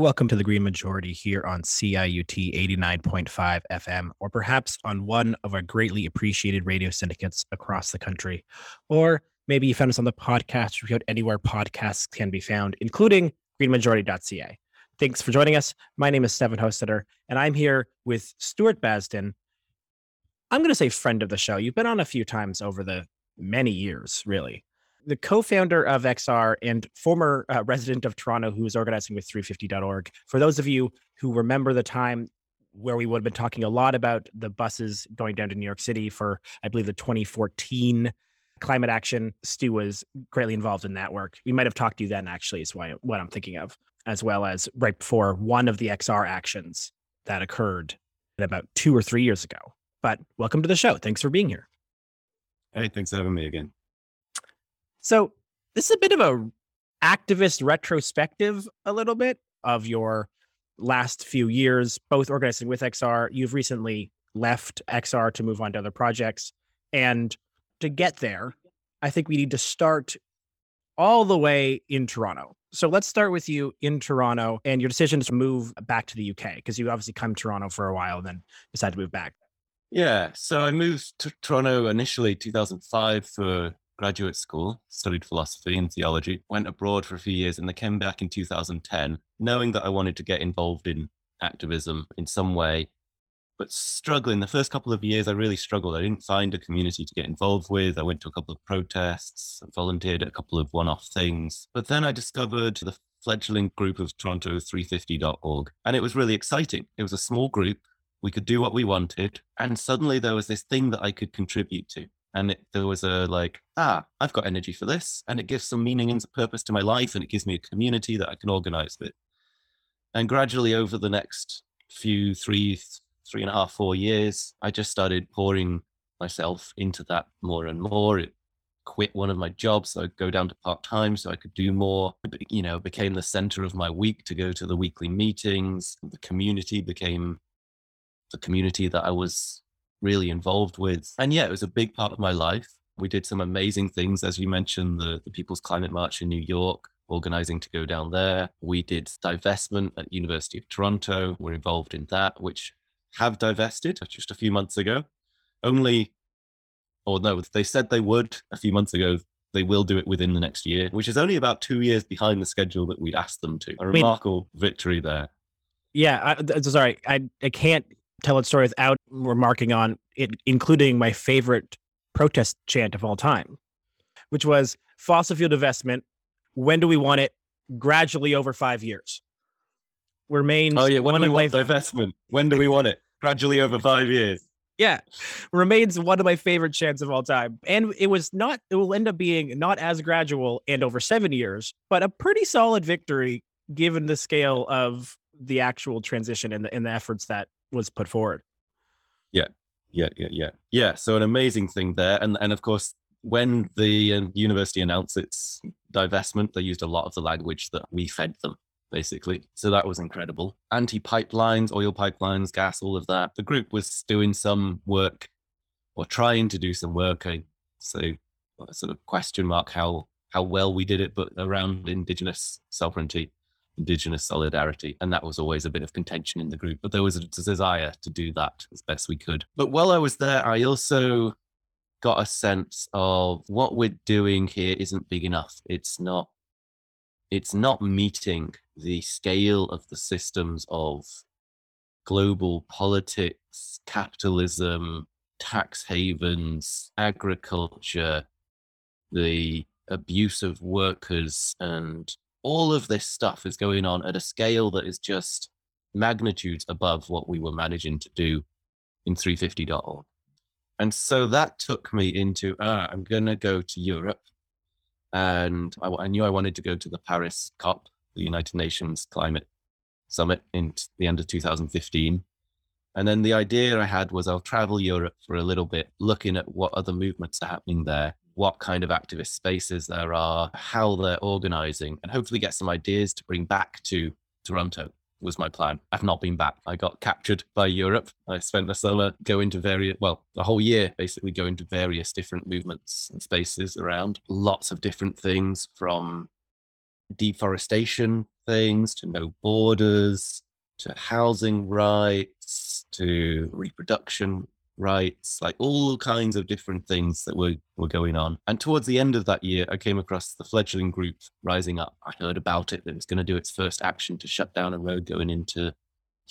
Welcome to the Green Majority here on CIUT 89.5 FM, or perhaps on one of our greatly appreciated radio syndicates across the country. Or maybe you found us on the podcast route anywhere podcasts can be found, including greenmajority.ca. Thanks for joining us. My name is Stefan Hostetter, and I'm here with Stuart Basden. I'm going to say friend of the show. You've been on a few times over the many years, really the co-founder of XR and former uh, resident of Toronto who is organizing with 350.org. For those of you who remember the time where we would have been talking a lot about the buses going down to New York City for, I believe, the 2014 climate action, Stu was greatly involved in that work. We might have talked to you then, actually, is why, what I'm thinking of, as well as right before one of the XR actions that occurred about two or three years ago. But welcome to the show. Thanks for being here. Hey, thanks for having me again. So this is a bit of a activist retrospective, a little bit of your last few years, both organizing with XR. You've recently left XR to move on to other projects. And to get there, I think we need to start all the way in Toronto. So let's start with you in Toronto and your decision to move back to the UK, because you obviously come to Toronto for a while and then decided to move back. Yeah. So I moved to Toronto initially 2005 for graduate school, studied philosophy and theology, went abroad for a few years, and then came back in 2010, knowing that I wanted to get involved in activism in some way, but struggling. The first couple of years, I really struggled. I didn't find a community to get involved with. I went to a couple of protests, volunteered at a couple of one off things. But then I discovered the fledgling group of Toronto 350.org, and it was really exciting. It was a small group. We could do what we wanted. And suddenly there was this thing that I could contribute to and it, there was a like ah i've got energy for this and it gives some meaning and purpose to my life and it gives me a community that i can organize with. And gradually over the next few three three and a half four years i just started pouring myself into that more and more. It quit one of my jobs so i'd go down to part-time so i could do more. You know became the center of my week to go to the weekly meetings. The community became the community that i was really involved with. And yeah, it was a big part of my life. We did some amazing things, as you mentioned, the, the People's Climate March in New York, organizing to go down there. We did divestment at University of Toronto. We're involved in that, which have divested just a few months ago. Only, or no, they said they would a few months ago. They will do it within the next year, which is only about two years behind the schedule that we'd asked them to. A remarkable I mean, victory there. Yeah, I, sorry, I I can't tell its story without remarking on it, including my favorite protest chant of all time, which was fossil fuel divestment. When do we want it? Gradually over five years. Remains. Oh yeah, when do we want my... divestment? When do we want it? Gradually over five years. Yeah, remains one of my favorite chants of all time, and it was not. It will end up being not as gradual and over seven years, but a pretty solid victory given the scale of the actual transition and the, and the efforts that was put forward. Yeah, yeah, yeah, yeah, yeah. So an amazing thing there, and and of course, when the uh, university announced its divestment, they used a lot of the language that we fed them, basically. So that was incredible. Anti pipelines, oil pipelines, gas, all of that. The group was doing some work, or trying to do some work. I say, sort of question mark how how well we did it, but around indigenous sovereignty Indigenous solidarity. And that was always a bit of contention in the group, but there was a desire to do that as best we could. But while I was there, I also got a sense of what we're doing here isn't big enough. It's not it's not meeting the scale of the systems of global politics, capitalism, tax havens, agriculture, the abuse of workers and all of this stuff is going on at a scale that is just magnitudes above what we were managing to do in 350.org. And so that took me into, ah, I'm going to go to Europe. And I, I, knew I wanted to go to the Paris COP, the United Nations Climate Summit in the end of 2015. And then the idea I had was I'll travel Europe for a little bit, looking at what other movements are happening there what kind of activist spaces there are, how they're organizing, and hopefully get some ideas to bring back to Toronto was my plan. I've not been back. I got captured by Europe. I spent the summer going to various, well, the whole year basically going to various different movements and spaces around. Lots of different things from deforestation things to no borders to housing rights to reproduction rights, like all kinds of different things that were, were going on. And towards the end of that year, I came across the fledgling group Rising Up. I heard about it. It was going to do its first action to shut down a road going into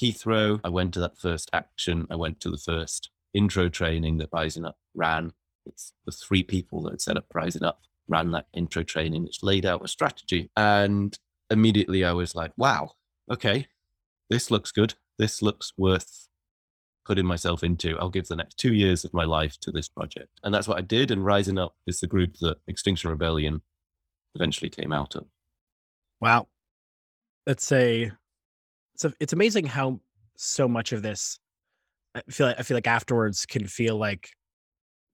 Heathrow. I went to that first action. I went to the first intro training that Rising Up ran. It's the three people that had set up Rising Up ran that intro training, which laid out a strategy. And immediately I was like, wow, okay, this looks good. This looks worth putting myself into. I'll give the next two years of my life to this project. And that's what I did. And Rising Up is the group that Extinction Rebellion eventually came out of. Wow. That's a it's a, it's amazing how so much of this I feel like I feel like afterwards can feel like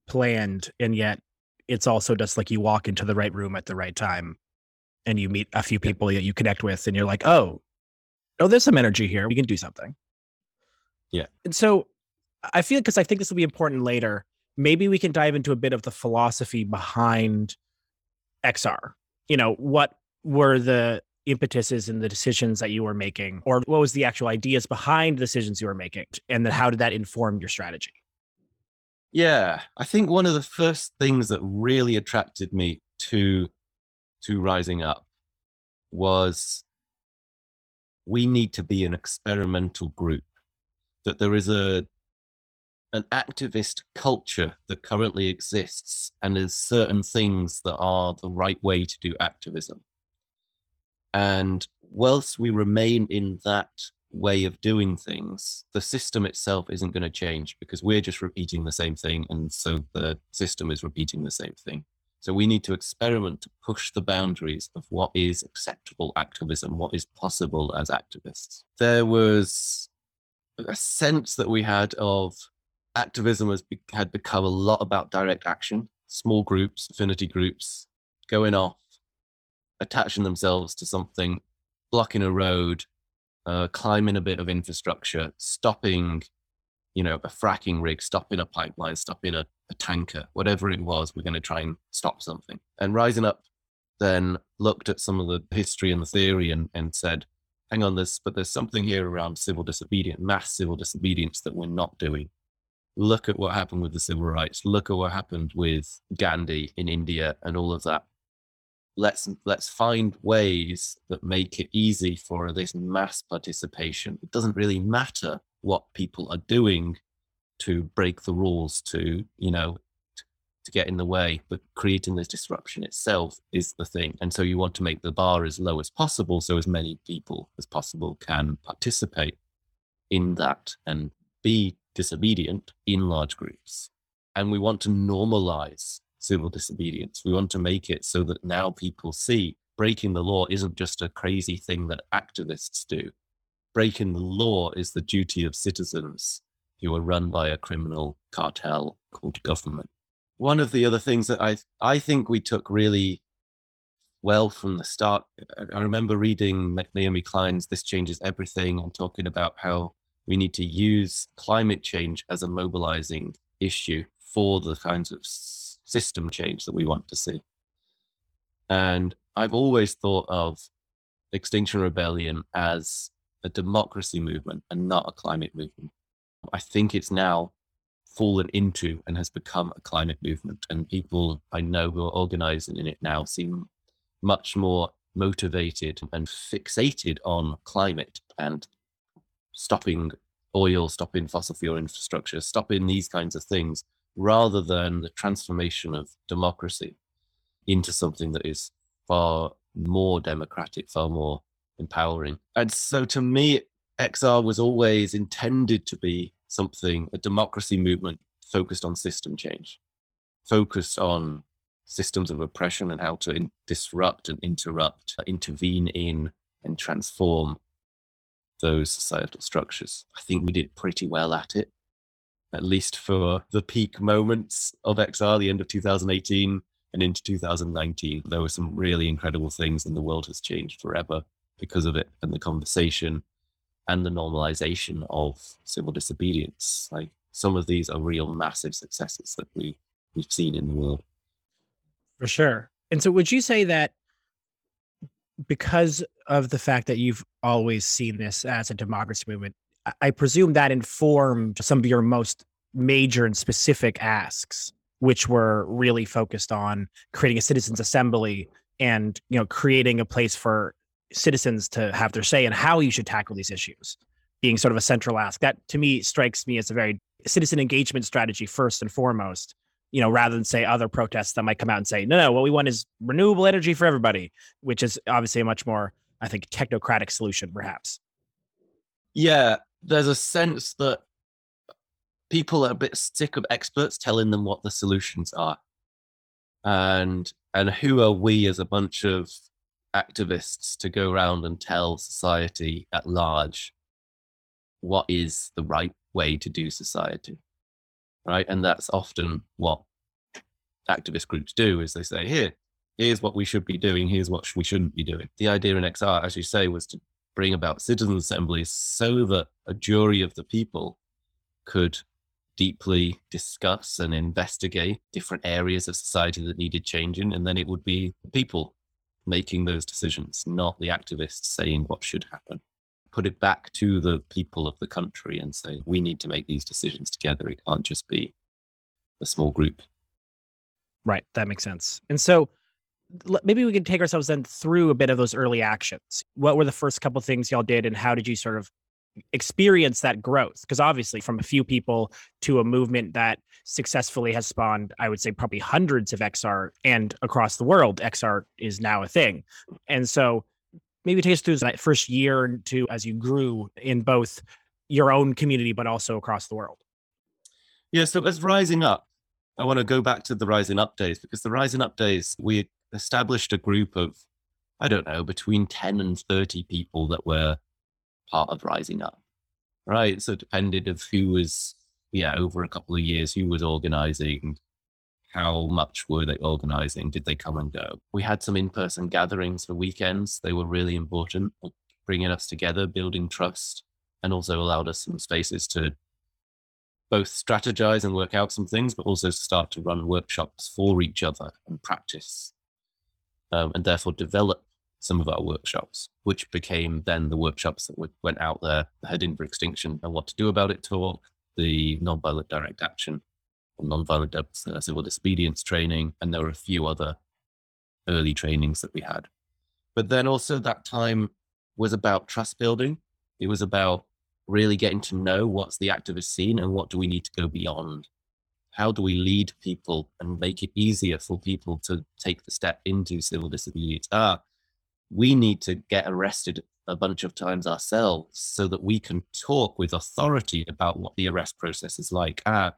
planned and yet it's also just like you walk into the right room at the right time and you meet a few people that you connect with and you're like, "Oh, oh there's some energy here. We can do something." Yeah. And so I feel because I think this will be important later. Maybe we can dive into a bit of the philosophy behind XR. You know, what were the impetuses and the decisions that you were making, or what was the actual ideas behind the decisions you were making, and then how did that inform your strategy? Yeah, I think one of the first things that really attracted me to to rising up was we need to be an experimental group that there is a an activist culture that currently exists and there's certain things that are the right way to do activism. And whilst we remain in that way of doing things the system itself isn't going to change because we're just repeating the same thing and so the system is repeating the same thing. So we need to experiment to push the boundaries of what is acceptable activism what is possible as activists. There was a sense that we had of activism has had become a lot about direct action, small groups, affinity groups, going off, attaching themselves to something, blocking a road, uh, climbing a bit of infrastructure, stopping, you know, a fracking rig, stopping a pipeline, stopping a, a tanker, whatever it was, we're going to try and stop something. And Rising Up then looked at some of the history and the theory and, and said, hang on this, but there's something here around civil disobedience, mass civil disobedience that we're not doing. Look at what happened with the civil rights. Look at what happened with Gandhi in India and all of that. Let's let's find ways that make it easy for this mass participation. It doesn't really matter what people are doing to break the rules, to you know, to get in the way, but creating this disruption itself is the thing. And so you want to make the bar as low as possible so as many people as possible can participate in that and be disobedient in large groups. And we want to normalize civil disobedience. We want to make it so that now people see breaking the law isn't just a crazy thing that activists do. Breaking the law is the duty of citizens who are run by a criminal cartel called government one of the other things that I I think we took really well from the start. I remember reading Naomi Klein's "This Changes Everything" and talking about how we need to use climate change as a mobilizing issue for the kinds of system change that we want to see. And I've always thought of Extinction Rebellion as a democracy movement and not a climate movement. I think it's now fallen into and has become a climate movement. And people I know who are organizing in it now seem much more motivated and fixated on climate and stopping oil, stopping fossil fuel infrastructure, stopping these kinds of things, rather than the transformation of democracy into something that is far more democratic, far more empowering. And so to me, XR was always intended to be something, a democracy movement focused on system change, focused on systems of oppression and how to in- disrupt and interrupt, uh, intervene in, and transform those societal structures. I think we did pretty well at it, at least for the peak moments of XR, the end of 2018 and into 2019. There were some really incredible things, and the world has changed forever because of it and the conversation and the normalization of civil disobedience. Like some of these are real massive successes that we we've seen in the world. For sure. And so would you say that because of the fact that you've always seen this as a democracy movement, I presume that informed some of your most major and specific asks, which were really focused on creating a citizens' assembly and you know creating a place for citizens to have their say in how you should tackle these issues being sort of a central ask. That to me strikes me as a very citizen engagement strategy first and foremost you know rather than say other protests that might come out and say no no what we want is renewable energy for everybody which is obviously a much more i think technocratic solution perhaps. Yeah there's a sense that people are a bit sick of experts telling them what the solutions are. And and who are we as a bunch of activists to go around and tell society at large what is the right way to do society right and that's often what activist groups do is they say here here's what we should be doing here's what we shouldn't be doing the idea in xr as you say was to bring about citizen assemblies so that a jury of the people could deeply discuss and investigate different areas of society that needed changing. And then it would be people making those decisions, not the activists saying what should happen. Put it back to the people of the country and say, we need to make these decisions together. It can't just be a small group. Right. That makes sense. And so maybe we can take ourselves then through a bit of those early actions. What were the first couple things y'all did and how did you sort of experience that growth because obviously from a few people to a movement that successfully has spawned i would say probably hundreds of xr and across the world xr is now a thing. And so maybe take us through that first year or two as you grew in both your own community but also across the world. Yeah so as rising up i want to go back to the rising up days because the rising up days we established a group of i don't know between 10 and 30 people that were part of rising up, right? So it depended of who was, yeah, over a couple of years, who was organizing, how much were they organizing, did they come and go? We had some in-person gatherings for weekends. They were really important, bringing us together, building trust, and also allowed us some spaces to both strategize and work out some things, but also start to run workshops for each other and practice, um, and therefore develop some of our workshops, which became then the workshops that went out there, the Heading for Extinction and What to Do About It talk, the Nonviolent Direct Action, Nonviolent uh, Civil Disobedience training, and there were a few other early trainings that we had. But then also that time was about trust building. It was about really getting to know what's the activist scene and what do we need to go beyond. How do we lead people and make it easier for people to take the step into civil disobedience? Ah, we need to get arrested a bunch of times ourselves so that we can talk with authority about what the arrest process is like. Ah,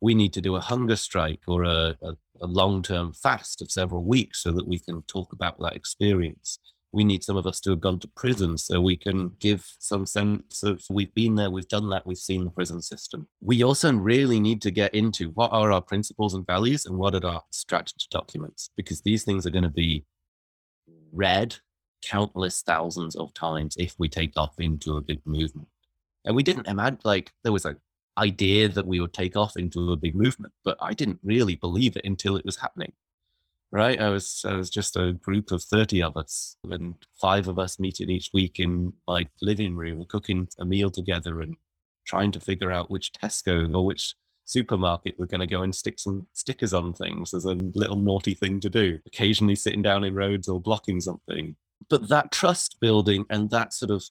we need to do a hunger strike or a, a, a long term fast of several weeks so that we can talk about that experience. We need some of us to have gone to prison so we can give some sense of we've been there, we've done that, we've seen the prison system. We also really need to get into what are our principles and values and what are our strategy documents, because these things are going to be read countless thousands of times if we take off into a big movement. And we hmm. didn't imagine, like, there was an idea that we would take off into a big movement, but I didn't really believe it until it was happening. Right? I was, I was just a group of 30 of us, and five of us meeting each week in my living room, cooking a meal together and trying to figure out which Tesco or which supermarket we're going to go and stick some stickers on things as a little naughty thing to do. Occasionally sitting down in roads or blocking something. But that trust building and that sort of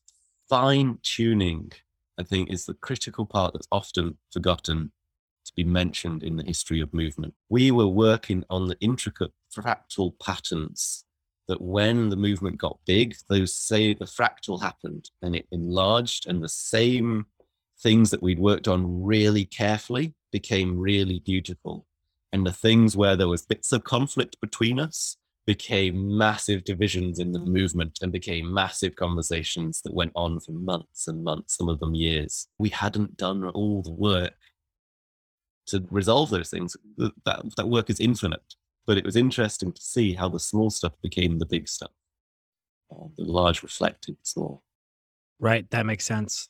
fine tuning, I think, is the critical part that's often forgotten to be mentioned in the history of movement. We were working on the intricate fractal patterns that when the movement got big, those say the fractal happened and it enlarged, and the same things that we'd worked on really carefully became really beautiful. And the things where there was bits of conflict between us became massive divisions in the movement and became massive conversations that went on for months and months, some of them years. We hadn't done all the work to resolve those things. That, that work is infinite, but it was interesting to see how the small stuff became the big stuff. Uh, the large reflected small. Right. That makes sense.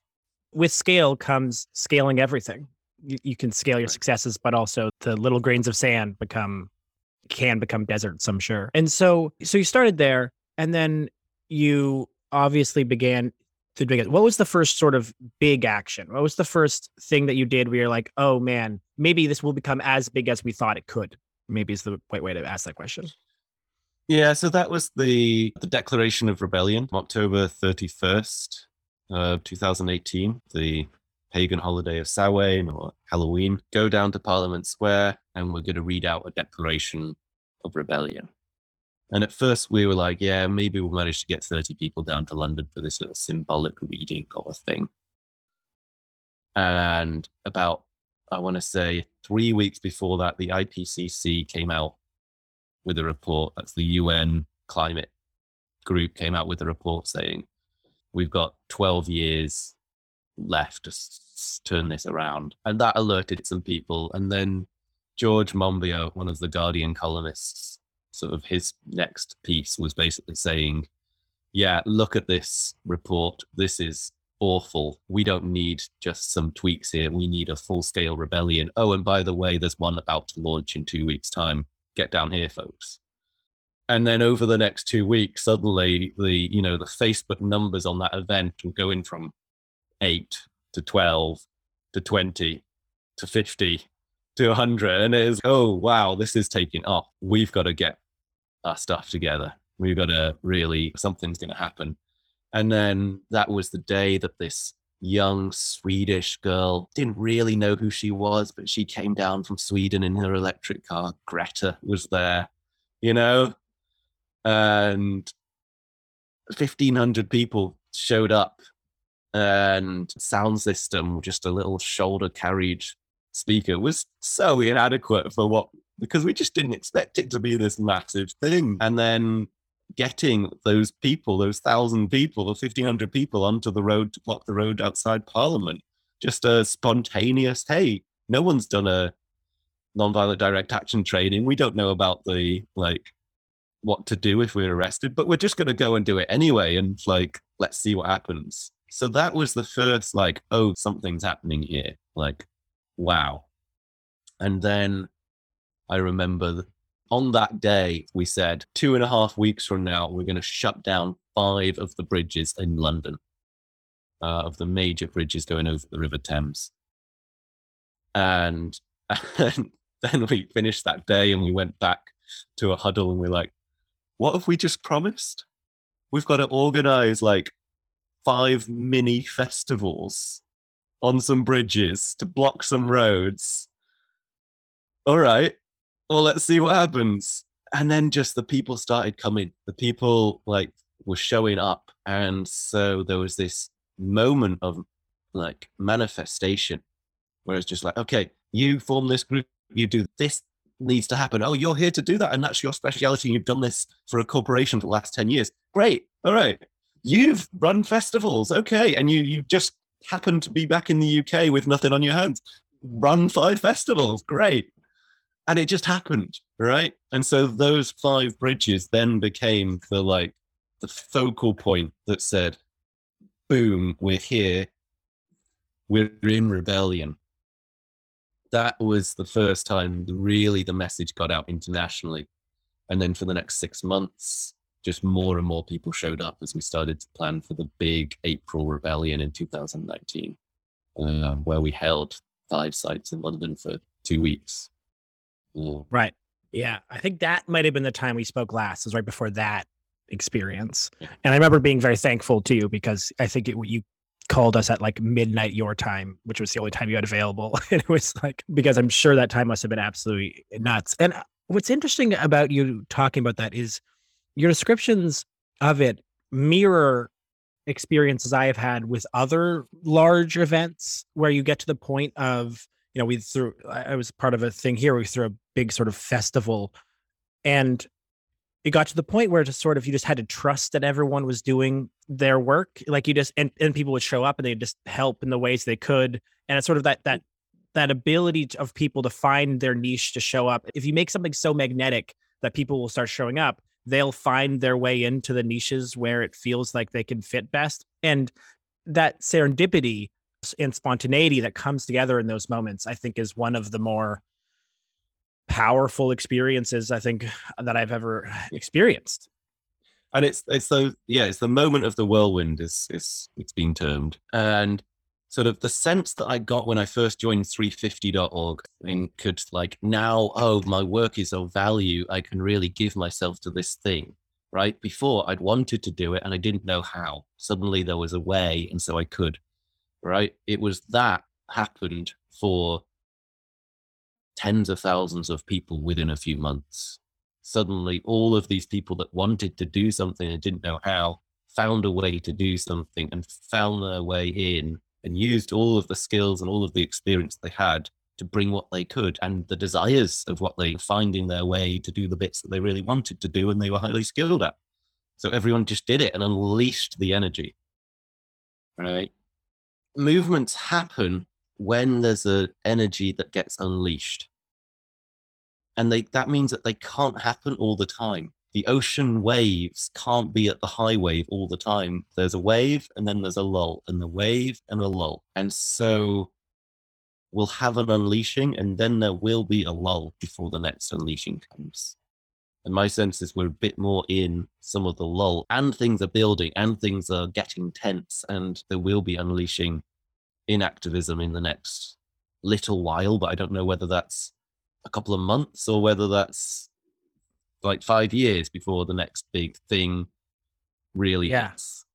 With scale comes scaling everything. You, you can scale your successes, but also the little grains of sand become can become deserts, I'm sure. And so, so you started there, and then you obviously began to it. What was the first sort of big action? What was the first thing that you did where you're like, oh man, maybe this will become as big as we thought it could? Maybe is the right way to ask that question. Yeah, so that was the the Declaration of Rebellion, October 31st, uh, 2018, the pagan holiday of Samhain or Halloween. Go down to Parliament Square and we're going to read out a declaration of rebellion. And at first we were like, yeah, maybe we'll manage to get 30 people down to London for this little symbolic reading of a thing. And about, I want to say, three weeks before that, the IPCC came out with a report. That's the UN climate group came out with a report saying we've got 12 years left to turn this around. And that alerted some people. And then George Monbiot, one of the Guardian columnists, sort of his next piece was basically saying, yeah, look at this report. This is awful. We don't need just some tweaks here. We need a full scale rebellion. Oh, and by the way, there's one about to launch in two weeks' time. Get down here, folks. And then over the next two weeks, suddenly the you know the Facebook numbers on that event were going from eight to twelve to twenty to fifty to 100 and it is oh wow this is taking off. We've got to get our stuff together. We've got to really something's going to happen. And then that was the day that this young swedish girl didn't really know who she was but she came down from sweden in her electric car. Greta was there you know? And 1500 people showed up and sound system just a little shoulder carried speaker was so inadequate for what because we just didn't expect it to be this massive thing. Hmm. And then getting those people, those thousand people, or fifteen hundred people onto the road to block the road outside Parliament, just a spontaneous, hey, no one's done a nonviolent direct action training. We don't know about the like what to do if we're arrested, but we're just gonna go and do it anyway and like let's see what happens. So that was the first like, oh, something's happening here. Like wow. And then I remember on that day, we said two and a half weeks from now, we're going to shut down five of the bridges in London, uh, of the major bridges going over the River Thames. And, and then we finished that day and we went back to a huddle and we're like, what have we just promised? We've got to organize like five mini festivals on some bridges to block some roads. All right. Well, let's see what happens. And then just the people started coming. The people like were showing up. And so there was this moment of like manifestation where it's just like, okay, you form this group, you do this needs to happen. Oh, you're here to do that. And that's your speciality. You've done this for a corporation for the last 10 years. Great. All right. You've run festivals. Okay. And you you just happen to be back in the UK with nothing on your hands. Run five festivals, great. And it just happened, right? And so those five bridges then became the like the focal point that said, boom, we're here. We're in rebellion. That was the first time really the message got out internationally. And then for the next six months, just more and more people showed up as we started to plan for the big April rebellion in 2019, uh, where we held five sites in London for two weeks. Yeah. Right. Yeah. I think that might have been the time we spoke last, was right before that experience. Yeah. And I remember being very thankful to you because I think it, you called us at like midnight your time, which was the only time you had available. and it was like, because I'm sure that time must have been absolutely nuts. And uh, what's interesting about you talking about that is, your descriptions of it mirror experiences I have had with other large events where you get to the point of, you know, we threw, I was part of a thing here, we threw a big sort of festival and it got to the point where just sort of you just had to trust that everyone was doing their work like you just and, and people would show up and they'd just help in the ways they could and it's sort of that that that ability of people to find their niche to show up. If you make something so magnetic that people will start showing up they'll find their way into the niches where it feels like they can fit best. And that serendipity and spontaneity that comes together in those moments, I think, is one of the more powerful experiences I think that I've ever experienced. and it's it's the yeah it's the moment of the whirlwind is is it's been termed and sort of the sense that I got when I first joined 350.org and could like now oh my work is of value I can really give myself to this thing right? Before I'd wanted to do it and I didn't know how. Suddenly there was a way and so I could right? It was that happened for tens of thousands of people within a few months. Suddenly all of these people that wanted to do something and didn't know how found a way to do something and found their way in and used all of the skills and all of the experience they had to bring what they could and the desires of what they finding their way to do the bits that they really wanted to do and they were highly skilled at. So everyone just did it and unleashed the energy. Right? Movements happen when there's an energy that gets unleashed and they that means that they can't happen all the time the ocean waves can't be at the high wave all the time. There's a wave and then there's a lull and the wave and a lull. And so we'll have an unleashing and then there will be a lull before the next unleashing comes. And my sense is we're a bit more in some of the lull and things are building and things are getting tense and there will be unleashing in activism in the next little while but i don't know whether that's a couple of months or whether that's like five years before the next big thing really yeah. hits.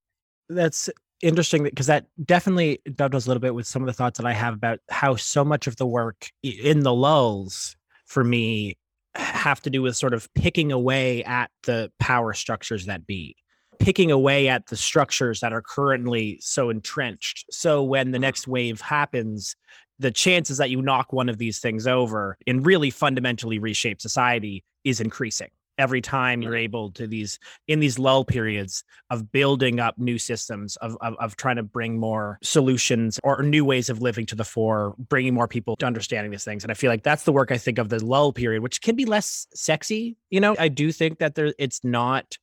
That's interesting because that definitely dovetails a little bit with some of the thoughts that I have about how so much of the work in the lulls for me have to do with sort of picking away at the power structures that be picking away at the structures that are currently so entrenched so when the next wave happens the chances that you knock one of these things over and really fundamentally reshape society is increasing every time you're able to these in these lull periods of building up new systems of, of, of trying to bring more solutions or new ways of living to the fore bringing more people to understanding these things. And i feel like that's the work i think of the lull period which can be less sexy you know? I do think that there it's not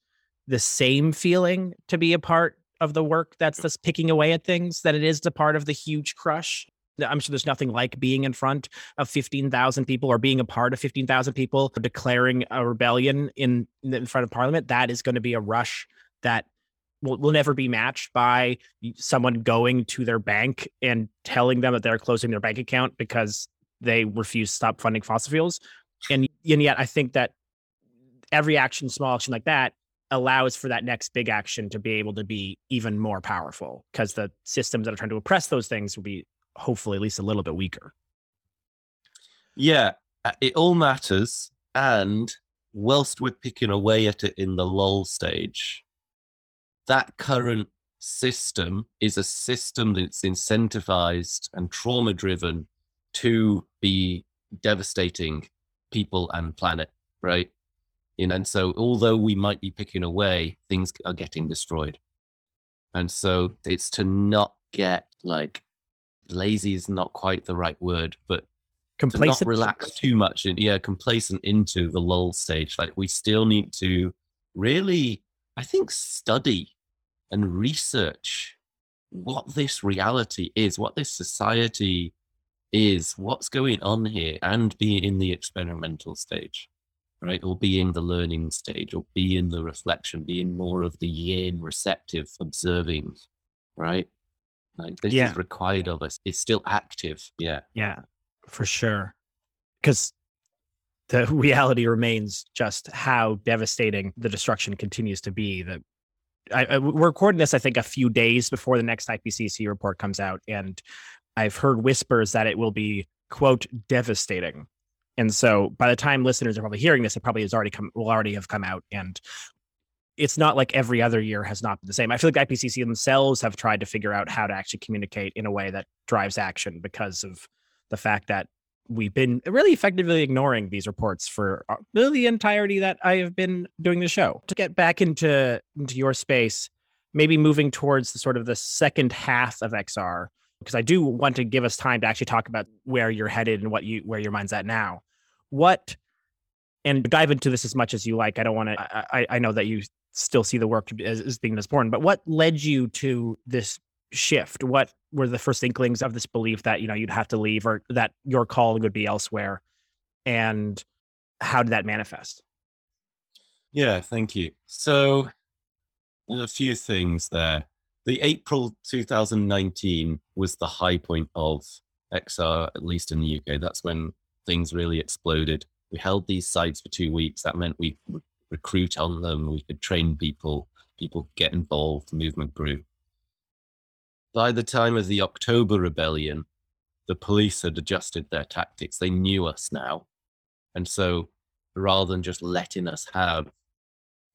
the same feeling to be a part of the work that's just picking away at things that it is the part of the huge crush I'm sure there's nothing like being in front of 15,000 people or being a part of 15,000 people declaring a rebellion in in front of parliament. That is going to be a rush that will, will never be matched by someone going to their bank and telling them that they're closing their bank account because they refuse to stop funding fossil fuels. And, and yet I think that every action, small action like that allows for that next big action to be able to be even more powerful because the systems that are trying to oppress those things will be hopefully at least a little bit weaker. Yeah, uh, it all matters. And whilst we're picking away at it in the lull stage, that current system is a system that's incentivized and trauma driven to be devastating people and planet, right? You know, and so although we might be picking away, things are getting destroyed. And so it's to not get like lazy is not quite the right word, but complacent. To not relax too much and yeah, complacent into the lull stage. Like we still need to really, I think, study and research what this reality is, what this society is, what's going on here, and be in the experimental stage, right? Or be in the learning stage, or be in the reflection, be in more of the yin, receptive, observing, right? Like this yeah. is required of us. It's still active. Yeah. Yeah, for sure. Because the reality remains just how devastating the destruction continues to be. That I, I, we're recording this, I think, a few days before the next IPCC report comes out, and I've heard whispers that it will be quote devastating. And so, by the time listeners are probably hearing this, it probably has already come, will already have come out, and it's not like every other year has not been the same. I feel like IPCC themselves have tried to figure out how to actually communicate in a way that drives action because of the fact that we've been really effectively ignoring these reports for uh, the entirety that I have been doing the show. To get back into into your space, maybe moving towards the sort of the second half of XR, because I do want to give us time to actually talk about where you're headed and what you where your mind's at now. What and dive into this as much as you like. I don't want to. I, I know that you still see the work as, as being as important. But what led you to this shift? What were the first inklings of this belief that you know you'd have to leave or that your calling would be elsewhere? And how did that manifest? Yeah, thank you. So a few things there. The April 2019 was the high point of XR, at least in the UK. That's when things really exploded. We held these sites for two weeks. That meant we recruit on them, we could train people, people get involved, the movement grew. By the time of the October rebellion, the police had adjusted their tactics. They knew us now. And so rather than just letting us have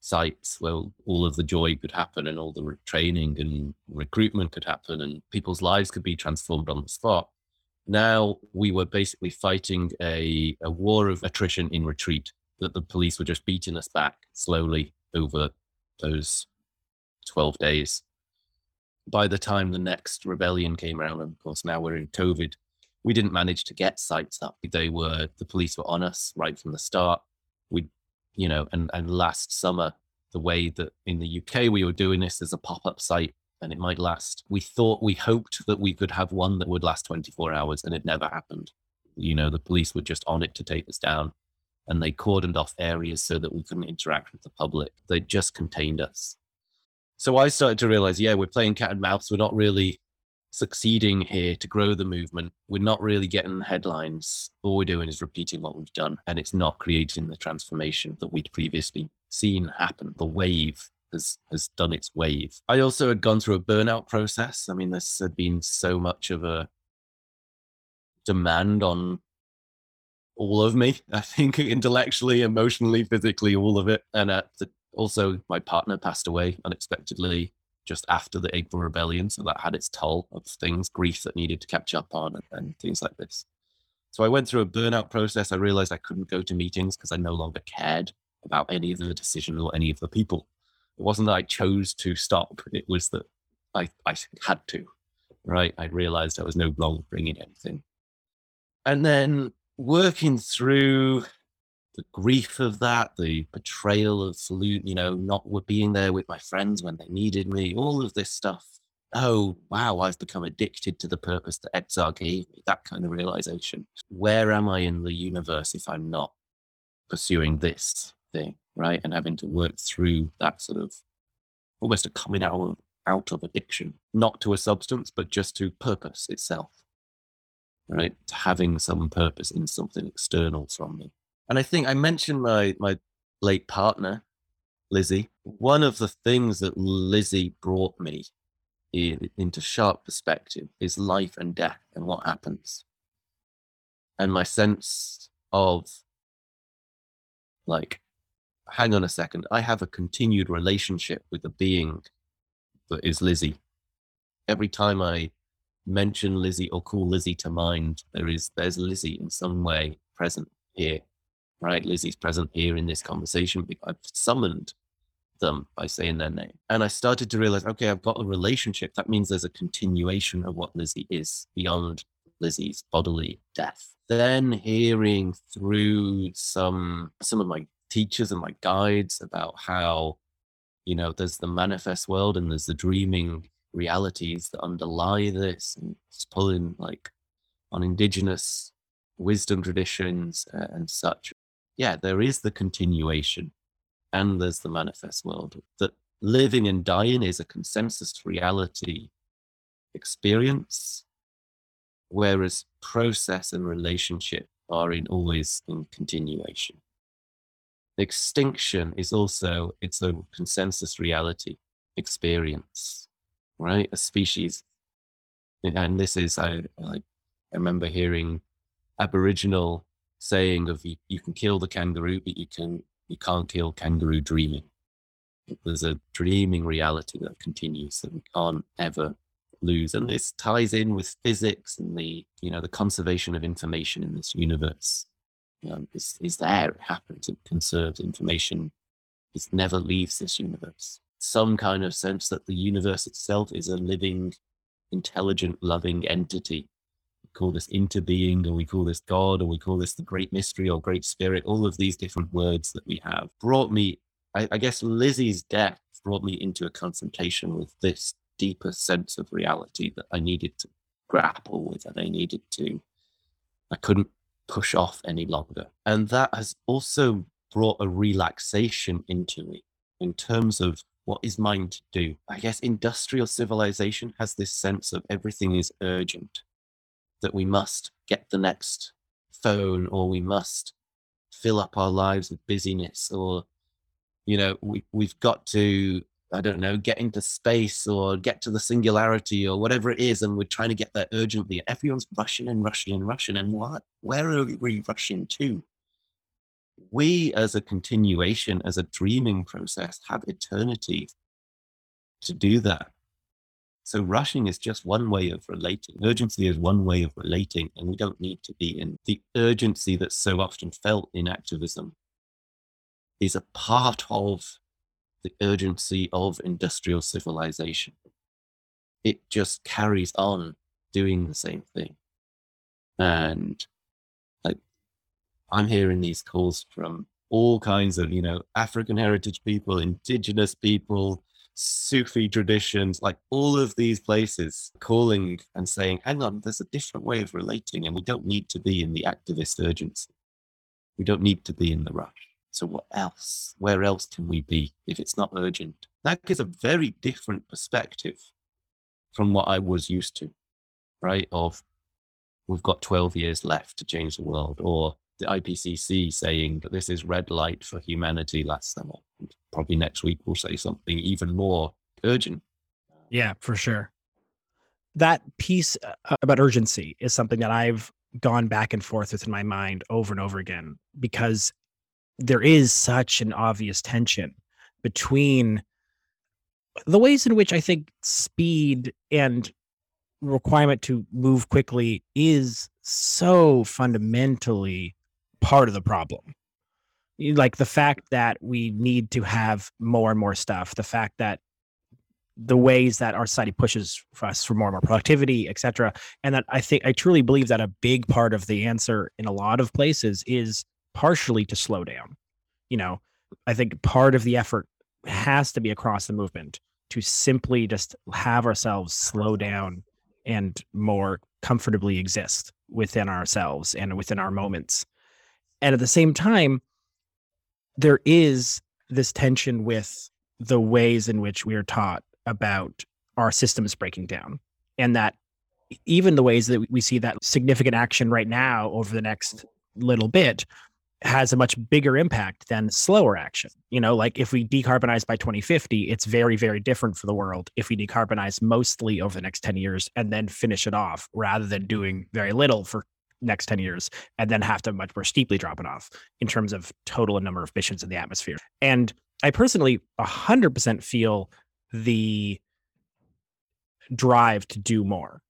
sites where all of the joy could happen and all the training and recruitment could happen and people's lives could be transformed on the spot. Now we were basically fighting a, a war of attrition in retreat that the police were just beating us back slowly over those 12 days. By the time the next rebellion came around, and of course now we're in COVID, we didn't manage to get sites up. They were the police were on us right from the start. We you know, and, and last summer, the way that in the UK we were doing this as a pop up site and it might last. We thought, we hoped that we could have one that would last 24 hours and it never happened. You know, the police were just on it to take us down and they cordoned off areas so that we couldn't interact with the public. They just contained us. So I started to realize, yeah, we're playing cat and mouse. We're not really succeeding here to grow the movement. We're not really getting headlines. All we're doing is repeating what we've done, and it's not creating the transformation that we'd previously seen happen. The wave has has done its wave. I also had gone through a burnout process. I mean, this had been so much of a demand on all of me. I think intellectually, emotionally, physically, all of it. And uh, the, also, my partner passed away unexpectedly just after the April Rebellion. So that had its toll of things, grief that needed to catch up on, and, and things like this. So I went through a burnout process. I realized I couldn't go to meetings because I no longer cared about any of the decisions or any of the people. It wasn't that I chose to stop, it was that I, I had to, right? I realized I was no longer bringing anything. And then working through the grief of that, the betrayal of salute, you know, not being there with my friends when they needed me, all of this stuff. Oh, wow, I've become addicted to the purpose that XR gave me, that kind of realization. Where am I in the universe if I'm not pursuing this thing, right? And having to work through that sort of almost a coming out of, out of addiction, not to a substance, but just to purpose itself, right? Having some purpose in something external from me. And I think I mentioned my my late partner, Lizzie. One of the things that Lizzie brought me in, into sharp perspective is life and death and what happens. And my sense of like, hang on a second, I have a continued relationship with the being that is Lizzie. Every time I mention Lizzie or call Lizzie to mind, there is there's Lizzie in some way present here right? Lizzie's present here in this conversation. I've summoned them by saying their name. And I started to realize, okay, I've got a relationship. That means there's a continuation of what Lizzie is beyond Lizzie's bodily death. Then hearing through some some of my teachers and my guides about how, you know, there's the manifest world and there's the dreaming realities that underlie this and it's pulling like on indigenous wisdom traditions uh, and such yeah, there is the continuation and there's the manifest world. That living and dying is a consensus reality experience, whereas process and relationship are in always in continuation. Extinction is also its own consensus reality experience, right? A species, and this is I I, remember hearing Aboriginal saying of you, you can kill the kangaroo, but you can you can't kill kangaroo dreaming. There's a dreaming reality that continues that we can't ever lose. And this ties in with physics and the, you know, the conservation of information in this universe. Um, know, is, is there, it happens, it conserves information. It never leaves this universe. Some kind of sense that the universe itself is a living, intelligent, loving entity We call this interbeing, or we call this God, or we call this the great mystery or great spirit, all of these different words that we have brought me, I, I guess Lizzie's death brought me into a confrontation with this deeper sense of reality that I needed to grapple with and I needed to, I couldn't push off any longer. And that has also brought a relaxation into me in terms of what is mine to do? I guess industrial civilization has this sense of everything is urgent, that we must get the next phone or we must fill up our lives with busyness or, you know, we, we've got to, I don't know, get into space or get to the singularity or whatever it is. And we're trying to get there urgently. Everyone's rushing and rushing and rushing. And what? Where are we rushing to? We as a continuation, as a dreaming process, have eternity to do that. So rushing is just one way of relating. Urgency is one way of relating, and we don't need to be in the urgency that's so often felt in activism is a part of the urgency of industrial civilization. It just carries on doing the same thing. And I'm hearing these calls from all kinds of, you know, African heritage people, indigenous people, Sufi traditions, like all of these places calling and saying, hang on, there's a different way of relating, and we don't need to be in the activist urgency. We don't need to be in the rush. So, what else? Where else can we be if it's not urgent? That gives a very different perspective from what I was used to, right? Of we've got 12 years left to change the world, or the IPCC saying that this is red light for humanity last summer. Probably next week we'll say something even more urgent. Yeah, for sure. That piece uh, about urgency is something that I've gone back and forth with in my mind over and over again because there is such an obvious tension between the ways in which I think speed and requirement to move quickly is so fundamentally part of the problem. Like the fact that we need to have more and more stuff, the fact that the ways that our society pushes for us for more and more productivity, et cetera. And that I think I truly believe that a big part of the answer in a lot of places is partially to slow down. You know, I think part of the effort has to be across the movement to simply just have ourselves slow down and more comfortably exist within ourselves and within our moments and at the same time, there is this tension with the ways in which we are taught about our systems breaking down. And that even the ways that we see that significant action right now over the next little bit has a much bigger impact than slower action. You know, like if we decarbonize by 2050, it's very, very different for the world if we decarbonize mostly over the next 10 years and then finish it off rather than doing very little for next 10 years and then have to much more steeply drop it off in terms of total number of emissions in the atmosphere. And I personally 100% feel the drive to do more.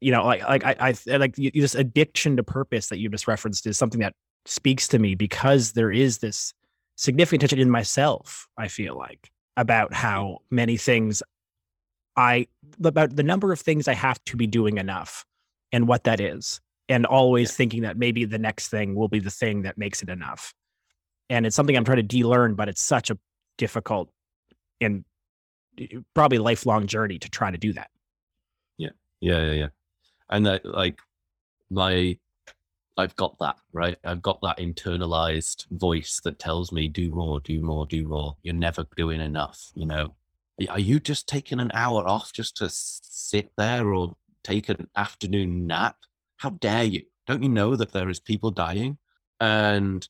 You know, like like I, I like this addiction to purpose that you just referenced is something that speaks to me because there is this significant tension in myself. I feel like about how mm-hmm. many things I about the number of things I have to be doing enough and what that is and always yeah. thinking that maybe the next thing will be the thing that makes it enough. And it's something I'm trying to de-learn, but it's such a difficult and eh, eh, probably lifelong journey to try to do that. Yeah, yeah, yeah, yeah. And that, like, my, I've got that right. I've got that internalized voice that tells me, "Do more, do more, do more." You're never doing enough. You know, are you just taking an hour off just to sit there or take an afternoon nap? How dare you? Don't you know that there is people dying? And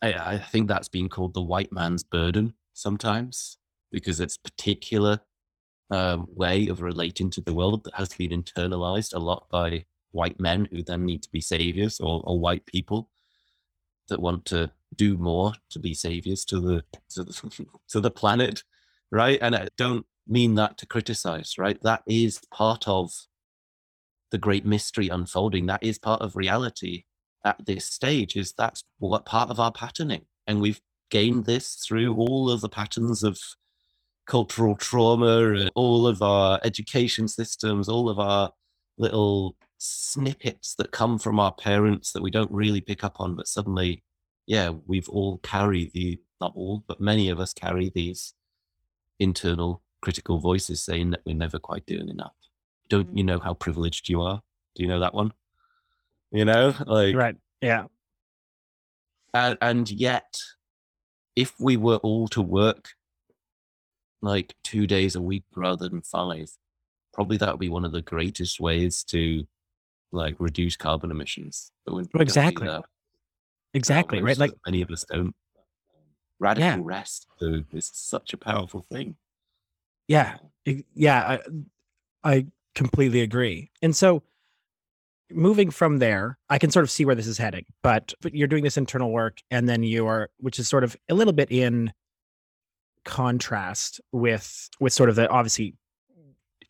I, I think that's been called the white man's burden sometimes because it's particular um, way of relating to the world that has been internalized a lot by white men who then need to be saviors or, or white people that want to do more to be saviors to the to the, to the planet right and i don't mean that to criticize right that is part of the great mystery unfolding. That is part of reality at this stage. Is that's what part of our patterning, and we've gained this through all of the patterns of cultural trauma and all of our education systems, all of our little snippets that come from our parents that we don't really pick up on, but suddenly, yeah, we've all carry the not all, but many of us carry these internal critical voices saying that we're never quite doing enough don't you know mm. how privileged you are? Do you know that one? You know, like right, yeah. And, and yet, if we were all to work like two days a week rather than five, probably that would be one of the greatest ways to like reduce carbon emissions. But exactly. Uh, exactly. Right. Like many of us don't. Radical yeah. rest though, is such a powerful thing. Yeah. Yeah. I, I completely agree. And so moving from there, I can sort of see where this is heading, but, but you're doing this internal work and then you're, which is sort of a little bit in contrast with, with sort of the obviously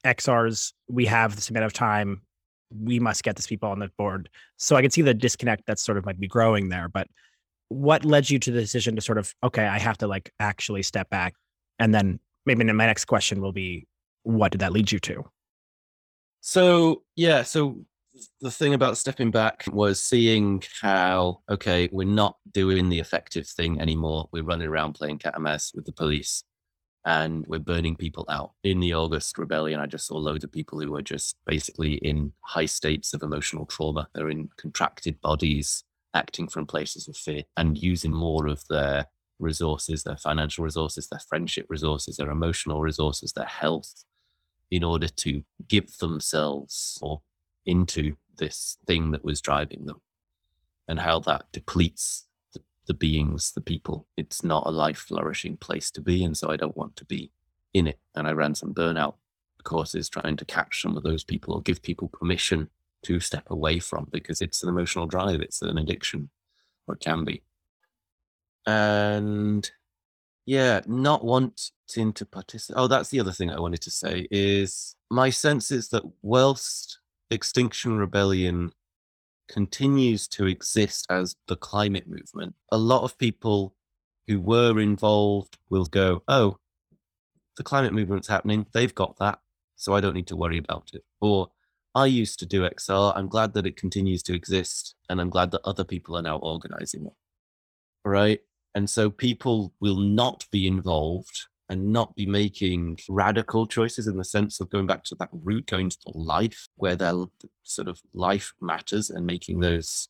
XRs, we have this amount of time. We must get these people on the board. So I can see the disconnect that sort of might be growing there. But what led you to the decision to sort of, okay, I have to like actually step back? And then maybe my next question will be, what did that lead you to? So, yeah. So the thing about stepping back was seeing how, okay, we're not doing the effective thing anymore. We're running around playing cat and mouse with the police and we're burning people out. In the August rebellion, I just saw loads of people who were just basically in high states of emotional trauma. They're in contracted bodies, acting from places of fear and using more of their resources, their financial resources, their friendship resources, their emotional resources, their health in order to give themselves or into this thing that was driving them and how that depletes the, the beings, the people. It's not a life flourishing place to be. And so I don't want to be in it. And I ran some burnout courses trying to catch some of those people or give people permission to step away from because it's an emotional drive, it's an addiction, or it can be. And yeah, not wanting to participate. Oh, that's the other thing I wanted to say is my sense is that whilst Extinction Rebellion continues to exist as the climate movement, a lot of people who were involved will go, oh, the climate movement's happening. They've got that. So I don't need to worry about it. Or I used to do XR. I'm glad that it continues to exist. And I'm glad that other people are now organizing it. Right. And so people will not be involved and not be making radical choices in the sense of going back to that root, going to life where their sort of life matters and making those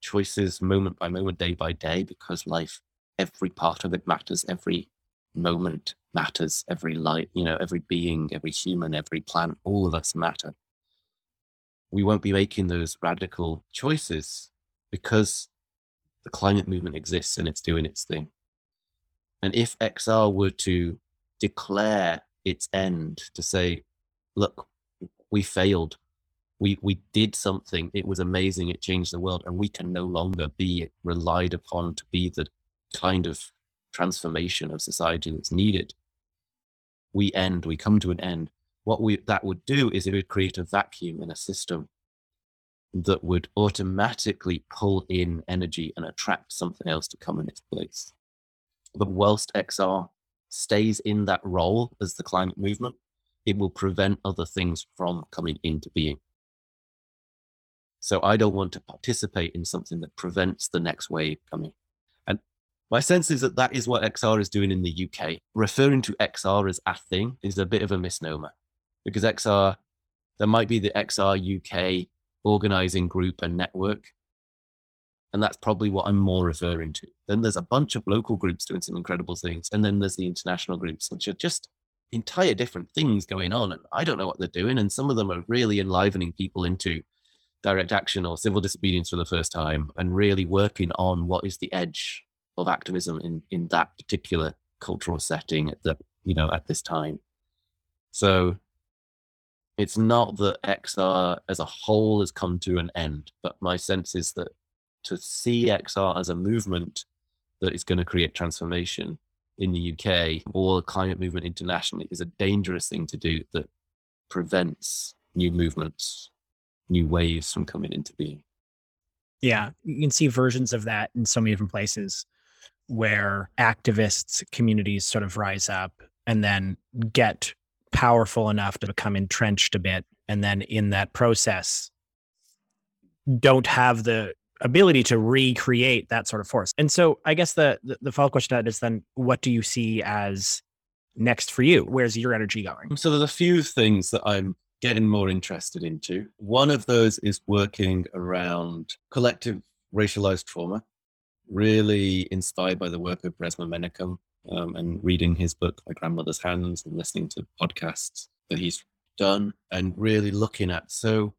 choices moment by moment, day by day, because life, every part of it matters, every moment matters, every light, you know, every being, every human, every plant, all of us matter. We won't be making those radical choices because the climate movement exists and it's doing its thing. And if XR were to declare its end, to say, look, we failed, we, we did something, it was amazing, it changed the world, and we can no longer be relied upon to be the kind of transformation of society that's needed. We end, we come to an end. What we that would do is it would create a vacuum in a system that would automatically pull in energy and attract something else to come in its place. But whilst XR stays in that role as the climate movement, it will prevent other things from coming into being. So I don't want to participate in something that prevents the next wave coming. And my sense is that that is what XR is doing in the UK. Referring to XR as a thing is a bit of a misnomer because XR, there might be the XR UK organizing group and network, and that's probably what I'm more referring to. Then there's a bunch of local groups doing some incredible things. And then there's the international groups, which are just entire different things going on. And I don't know what they're doing. And some of them are really enlivening people into direct action or civil disobedience for the first time and really working on what is the edge of activism in, in that particular cultural setting at the, you know, at this time. So it's not that XR as a whole has come to an end, but my sense is that to see XR as a movement that is going to create transformation in the UK or the climate movement internationally is a dangerous thing to do that prevents new movements, new waves from coming into being. Yeah, you can see versions of that in so many different places where activists, communities sort of rise up and then get powerful enough to become entrenched a bit. And then in that process, don't have the ability to recreate that sort of force. And so I guess the the, the follow question is then what do you see as next for you? Where's your energy going? So there's a few things that I'm getting more interested into. One of those is working around collective racialized trauma, really inspired by the work of Resmaa Menakem um, and reading his book, My Grandmother's Hands, and listening to podcasts that he's done, and really looking at so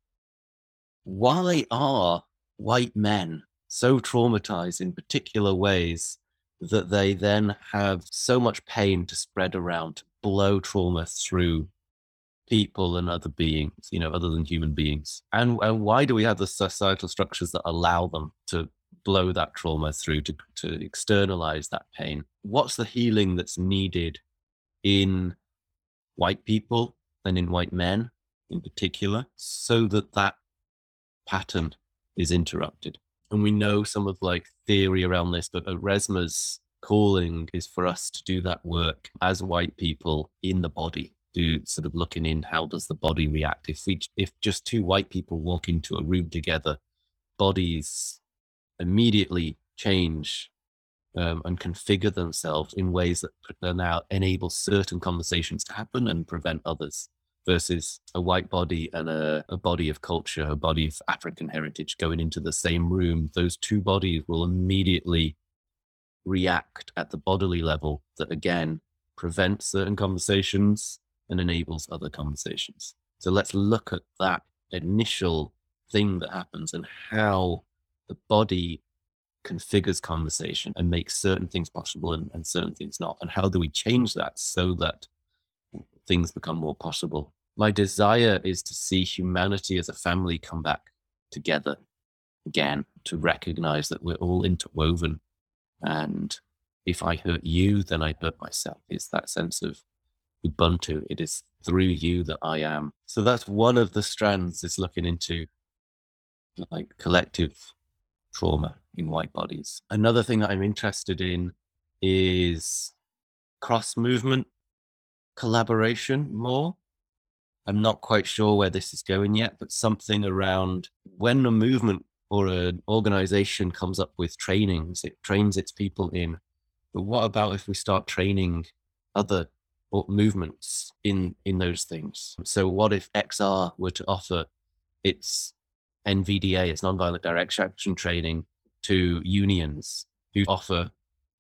why are white men so traumatized in particular ways that they then have so much pain to spread around, to blow trauma through people and other beings, you know, other than human beings? And, and why do we have the societal structures that allow them to blow that trauma through, to, to externalize that pain? What's the healing that's needed in white people and in white men in particular, so that that pattern is interrupted? And we know some of like theory around this, but Resmaa's calling is for us to do that work as white people in the body do sort of looking in how does the body react if we if just two white people walk into a room together bodies immediately change um, and configure themselves in ways that now enable certain conversations to happen and prevent others versus a white body and a, a body of culture a body of african heritage going into the same room those two bodies will immediately react at the bodily level that again prevents certain conversations and enables other conversations. So let's look at that initial thing that happens and how the body configures conversation and makes certain things possible and, and certain things not. And how do we change that so that things become more possible? My desire is to see humanity as a family come back together again, to recognize that we're all interwoven. And if I hurt you, then I hurt myself. It's that sense of Ubuntu. It is through you that I am. So that's one of the strands is looking into like collective trauma in white bodies. Another thing that I'm interested in is cross movement collaboration more. I'm not quite sure where this is going yet, but something around when a movement or an organization comes up with trainings, it trains its people in. But what about if we start training other movements in in those things. So what if XR were to offer its NVDA, its nonviolent direct action training to unions who offer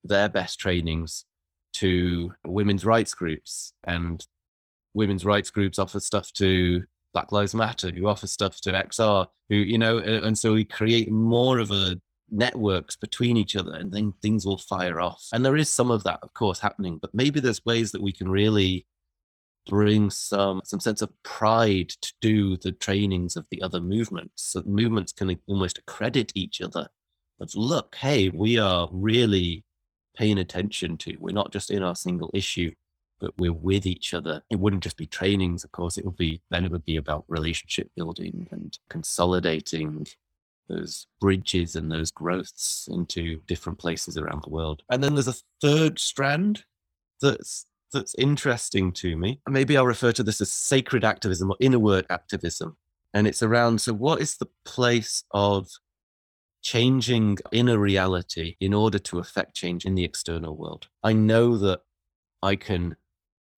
their best trainings to women's rights groups and women's rights groups offer stuff to Black Lives Matter, who offer stuff to XR, who, you know, and so we create more of a networks between each other and then things will fire off. And there is some of that, of course, happening, but maybe there's ways that we can really bring some some sense of pride to do the trainings of the other movements. So movements can almost accredit each other. Of look, hey, we are really paying attention to. We're not just in our single issue, but we're with each other. It wouldn't just be trainings, of course. It would be then it would be about relationship building and consolidating those bridges and those growths into different places around the world. And then there's a third strand that's that's interesting to me. Maybe I'll refer to this as sacred activism or inner work activism. And it's around so what is the place of changing inner reality in order to affect change in the external world? I know that I can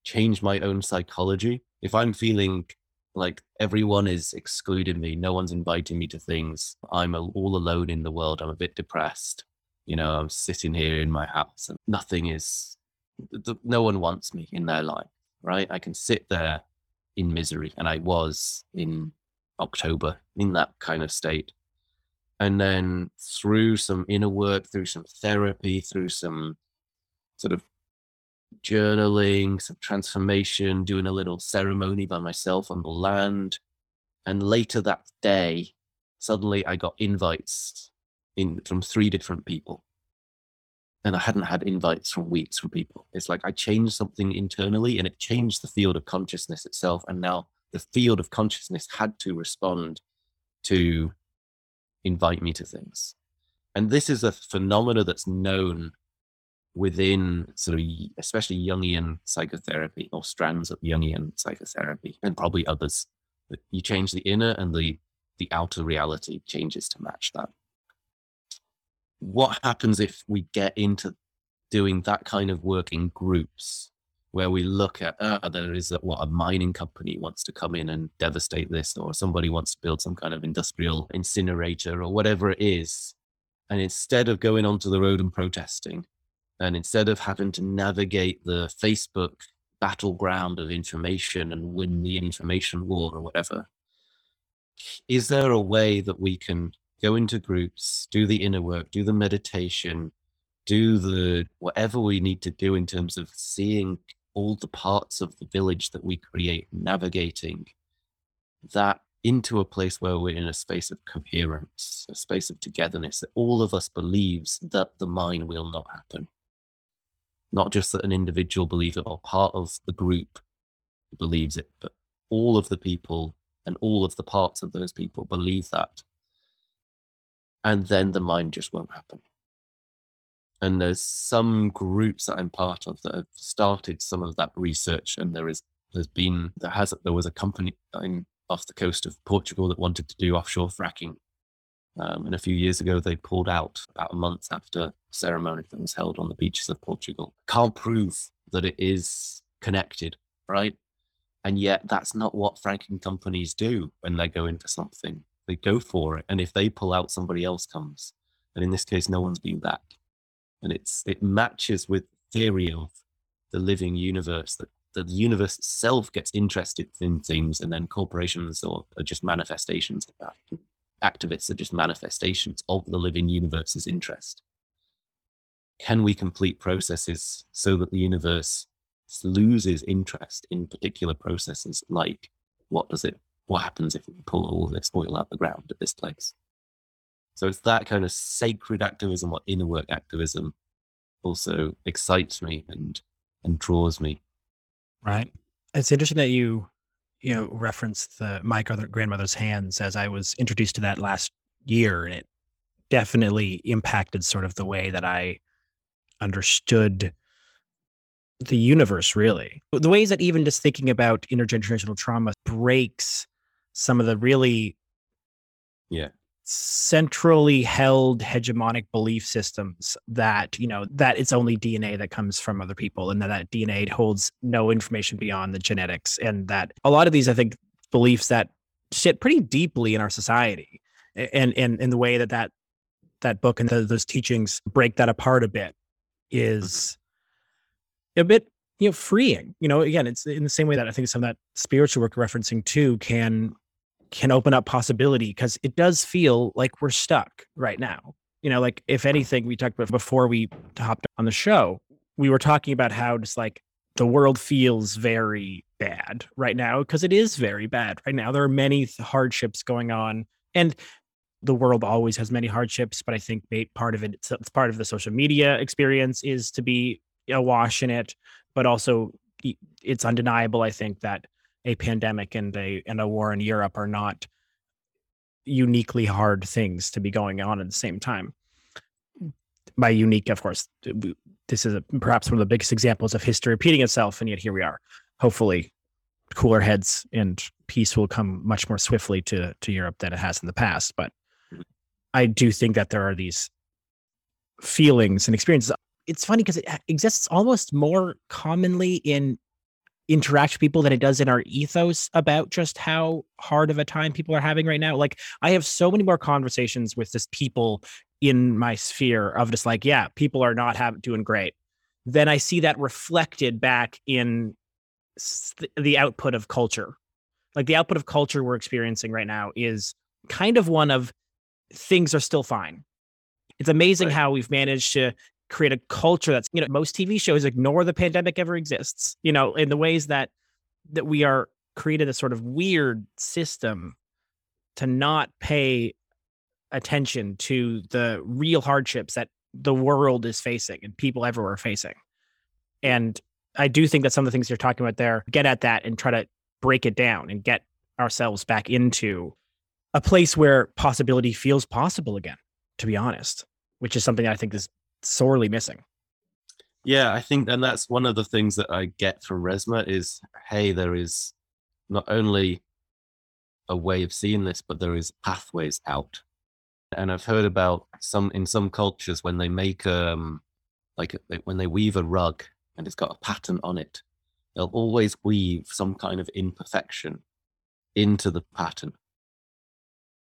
change my own psychology. If I'm feeling like everyone is excluding me no one's inviting me to things i'm all alone in the world i'm a bit depressed you know i'm sitting here in my house and nothing is no one wants me in their life right i can sit there in misery and i was in october in that kind of state and then through some inner work through some therapy through some sort of journaling, some transformation, doing a little ceremony by myself on the land. And later that day, suddenly I got invites in from three different people. And I hadn't had invites from weeks from people. It's like I changed something internally and it changed the field of consciousness itself. And now the field of consciousness had to respond to invite me to things. And this is a phenomena that's known within sort of especially Jungian psychotherapy or strands of Jungian psychotherapy and probably others. You change the inner and the the outer reality changes to match that. What happens if we get into doing that kind of work in groups where we look at uh, there is a, what a mining company wants to come in and devastate this or somebody wants to build some kind of industrial incinerator or whatever it is. And instead of going onto the road and protesting And instead of having to navigate the Facebook battleground of information and win the information war or whatever, is there a way that we can go into groups, do the inner work, do the meditation, do the whatever we need to do in terms of seeing all the parts of the village that we create, navigating that into a place where we're in a space of coherence, a space of togetherness, that all of us believes that the mine will not happen. Not just that an individual believes it or part of the group believes it, but all of the people and all of the parts of those people believe that. And then the mine just won't happen. And there's some groups that I'm part of that have started some of that research. And there is, there's been, there has, there was a company in, off the coast of Portugal that wanted to do offshore fracking. Um, and a few years ago, they pulled out about a month after a ceremony that was held on the beaches of Portugal. Can't prove that it is connected, right? And yet, that's not what fracking companies do when they go into something. They go for it, and if they pull out, somebody else comes. And in this case, no one's been back. And it's it matches with theory of the living universe that the universe itself gets interested in things and then corporations or are just manifestations of that. Activists are just manifestations of the living universe's interest. Can we complete processes so that the universe loses interest in particular processes like what does it what happens if we pull all this oil out of the ground at this place so it's that kind of sacred activism or inner work activism also excites me and and draws me. Right. It's interesting that you you know referenced the my grandmother's hands as I was introduced to that last year, and it definitely impacted sort of the way that I understood the universe really the ways that even just thinking about intergenerational trauma breaks some of the really yeah. centrally held hegemonic belief systems that you know that it's only dna that comes from other people and that that dna holds no information beyond the genetics and that a lot of these i think beliefs that sit pretty deeply in our society and and in the way that that that book and the, those teachings break that apart a bit mm-hmm. is a bit you know freeing you know again it's in the same way that i think some of that spiritual work referencing too can can open up possibility because it does feel like we're stuck right now. You know, like if anything, we talked about before we hopped on the show, we were talking about how just like the world feels very bad right now because it is very bad right now. There are many hardships going on, and the world always has many hardships. But I think part of it, it's part of the social media experience, is to be awash in it. But also, it's undeniable. I think that a pandemic and a and a war in Europe are not uniquely hard things to be going on at the same time. By unique, of course, this is a, perhaps one of the biggest examples of history repeating itself, and yet here we are. Hopefully, cooler heads and peace will come much more swiftly to to Europe than it has in the past. But. I do think that there are these feelings and experiences. It's funny because it exists almost more commonly in interact with people than it does in our ethos about just how hard of a time people are having right now. Like I have so many more conversations with just people in my sphere of just like, yeah, people are not have, doing great. Then I see that reflected back in the output of culture. Like the output of culture we're experiencing right now is kind of one of things are still fine. It's amazing right. how we've managed to create a culture that's you know most tv shows ignore the pandemic ever exists you know in the ways that that we are created a sort of weird system to not pay attention to the real hardships that the world is facing and people everywhere are facing. And i do think that some of the things you're talking about there get at that and try to break it down and get ourselves back into a place where possibility feels possible again to be honest which is something i think is sorely missing. Yeah, I think, and that's one of the things that I get from Resmaa is, hey, there is not only a way of seeing this, but there is pathways out. And I've heard about some in some cultures when they make um like when they weave a rug and it's got a pattern on it, they'll always weave some kind of imperfection into the pattern.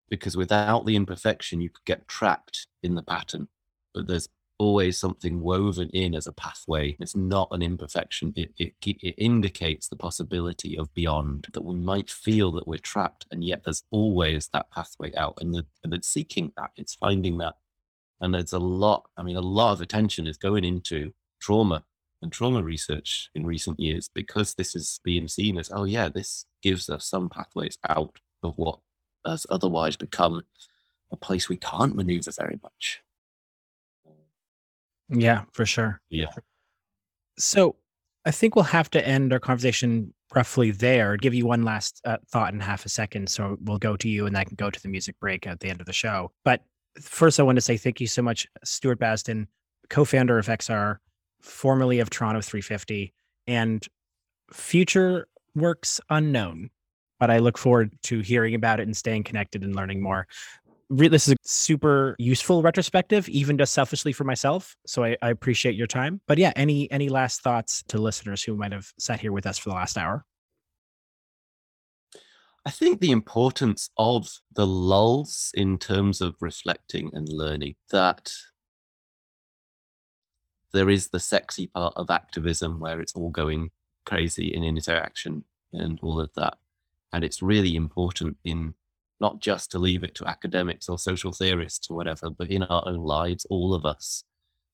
Because without the imperfection, you could get trapped in the pattern. But there's always something woven in as a pathway. It's not an imperfection. It, it, it indicates the possibility of beyond that we might feel that we're trapped, and yet there's always that pathway out. And, the, and it's seeking that, it's finding that. And there's a lot, I mean, a lot of attention is going into trauma and trauma research in recent years because this is being seen as, oh, yeah, this gives us some pathways out of what has otherwise become a place we can't maneuver very much. Yeah, for sure. Yeah. So I think we'll have to end our conversation roughly there. Give you one last uh, thought in half a second. So we'll go to you and I can go to the music break at the end of the show. But first, I want to say thank you so much, Stuart Basden, co founder of XR, formerly of Toronto 350, and future works unknown. But I look forward to hearing about it and staying connected and learning more re- this is a super useful retrospective, even just selfishly for myself. So I, I appreciate your time. But yeah, any any last thoughts to listeners who might have sat here with us for the last hour? I think the importance of the lulls in terms of reflecting and learning that there is the sexy part of activism where it's all going crazy in interaction and all of that. And it's really important in not just to leave it to academics or social theorists or whatever, but in our own lives, all of us,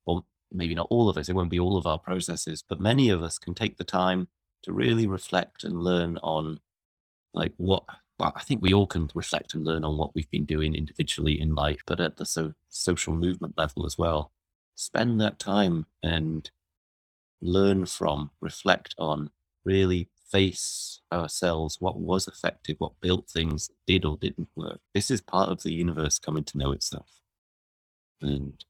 or maybe not all of us, it won't be all of our processes, but many of us can take the time to really reflect and learn on like what well, I think we all can reflect and learn on what we've been doing individually in life, but at the so, social movement level as well. Spend that time and learn from, reflect on, really face ourselves what was effective, what built things, did or didn't work. This is part of the universe coming to know itself. And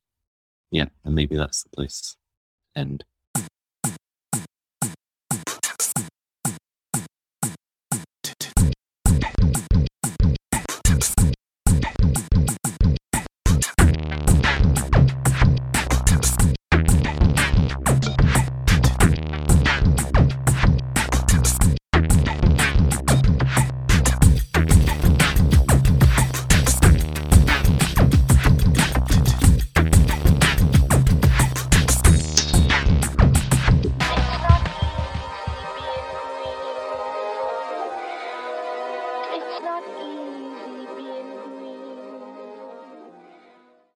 yeah, and maybe that's the place. And